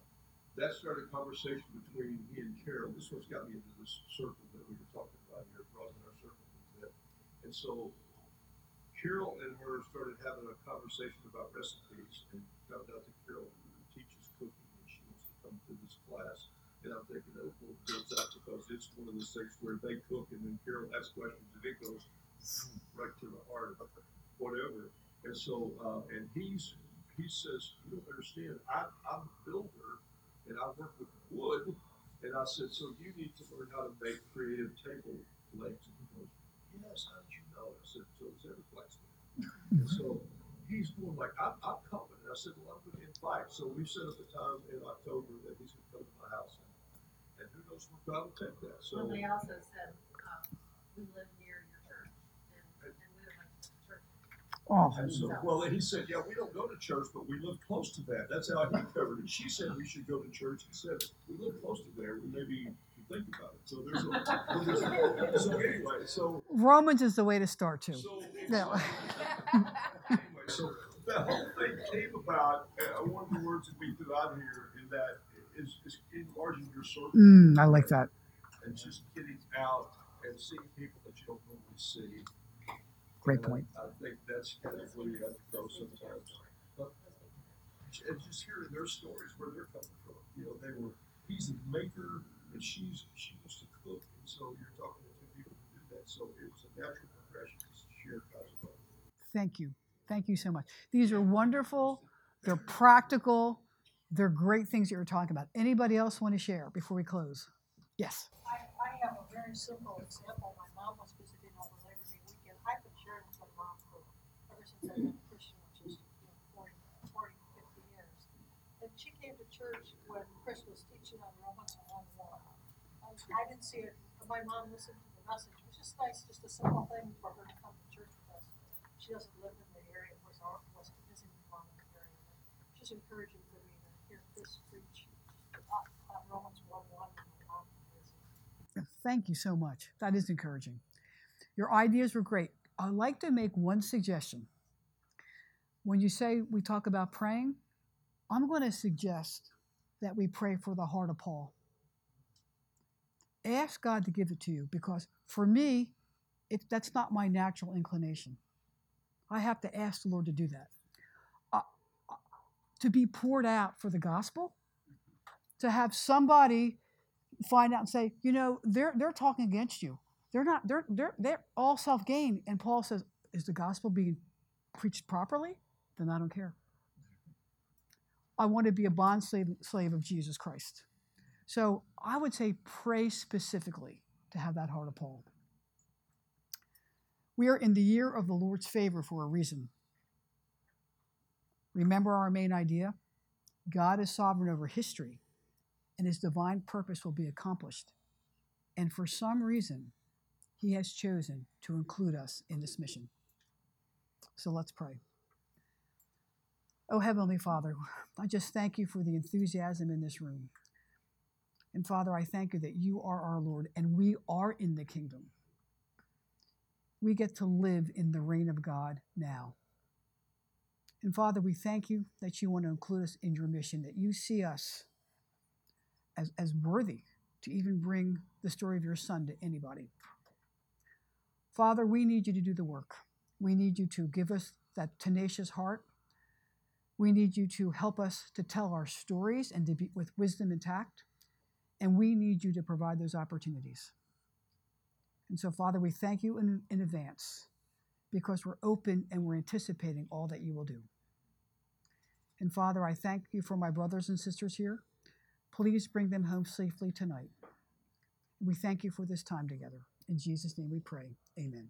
that started a conversation between me and Carol. This one's got me into this circle that we were talking about here, broadening our circle a bit. And so Carol and her started having a conversation about recipes and found out that Carol teaches cooking and she wants to come to this class. And I'm thinking that will build out because it's one of those things where they cook and then Carol asks questions and it goes right to the heart of whatever. And so, uh, and he's, he says, you don't understand, I, I'm a builder and I work with wood. And I said, so you need to learn how to make creative table legs. And he goes, yes, how did you know? I said, so is every blacksmith. And so he's going like, I'm, I'm coming. And I said, well, I'm going to invite. So we set up a time in October that he's going to come to my house. And, and who knows where God will take that. So Well, they also said, um, we live near your church, and, and we would like to church. Oh, And so, well, he said, yeah, we don't go to church, but we live close to that. That's how he covered it. She said we should go to church. He said, we live close to there. We maybe should think about it. So there's a, so anyway, so Romans is the way to start, too. so No. anyway, so that whole thing came about. Uh, one of the words that we threw out here in that is, is enlarging your circle Mm, I like that. and just getting out and seeing people that you don't normally see. Great And point. I think that's kind of where you have to go sometimes. But and just hearing their stories where they're coming from. You know, they were he's a maker and she's she used to cook, and so you're talking to two people who do that. So it was a natural progression to share God's love. Thank you. Thank you so much. These are wonderful. They're practical. They're great things that you're talking about. Anybody else want to share before we close? Yes. I, I have a very simple example. My mom was visiting over Labor Day weekend. I've been sharing with my mom for ever since I've been a Christian, which is you know, 40, 40, 50 years. And she came to church when Chris was teaching on Romans 1 1. Um, I didn't see it, but my mom listened to the message. It was just nice, just a simple thing for her to come to church with us. She doesn't live in the area, was was visiting mom in the area. Just encouraging for me to hear Chris preach on Romans 1 1 when my mom. Thank you so much. That is encouraging. Your ideas were great. I'd like to make one suggestion. When you say we talk about praying, I'm going to suggest that we pray for the heart of Paul. Ask God to give it to you because for me, it, that's not my natural inclination. I have to ask the Lord to do that. Uh, to be poured out for the gospel, to have somebody find out and say, you know, they're they're talking against you. They're not. They're they're they're all self gain. And Paul says, is the gospel being preached properly? Then I don't care. I want to be a bond slave, slave of Jesus Christ. So I would say pray specifically to have that heart of Paul. We are in the year of the Lord's favor for a reason. Remember our main idea? God is sovereign over history, and his divine purpose will be accomplished. And for some reason, he has chosen to include us in this mission. So let's pray. Oh, Heavenly Father, I just thank you for the enthusiasm in this room. And Father, I thank you that you are our Lord and we are in the kingdom. We get to live in the reign of God now. And Father, we thank you that you want to include us in your mission, that you see us as, as worthy to even bring the story of your son to anybody. Father, we need you to do the work. We need you to give us that tenacious heart. We need you to help us to tell our stories and to be with wisdom and tact. And we need you to provide those opportunities. And so, Father, we thank you in, in advance because we're open and we're anticipating all that you will do. And Father, I thank you for my brothers and sisters here. Please bring them home safely tonight. We thank you for this time together. In Jesus' name we pray. Amen.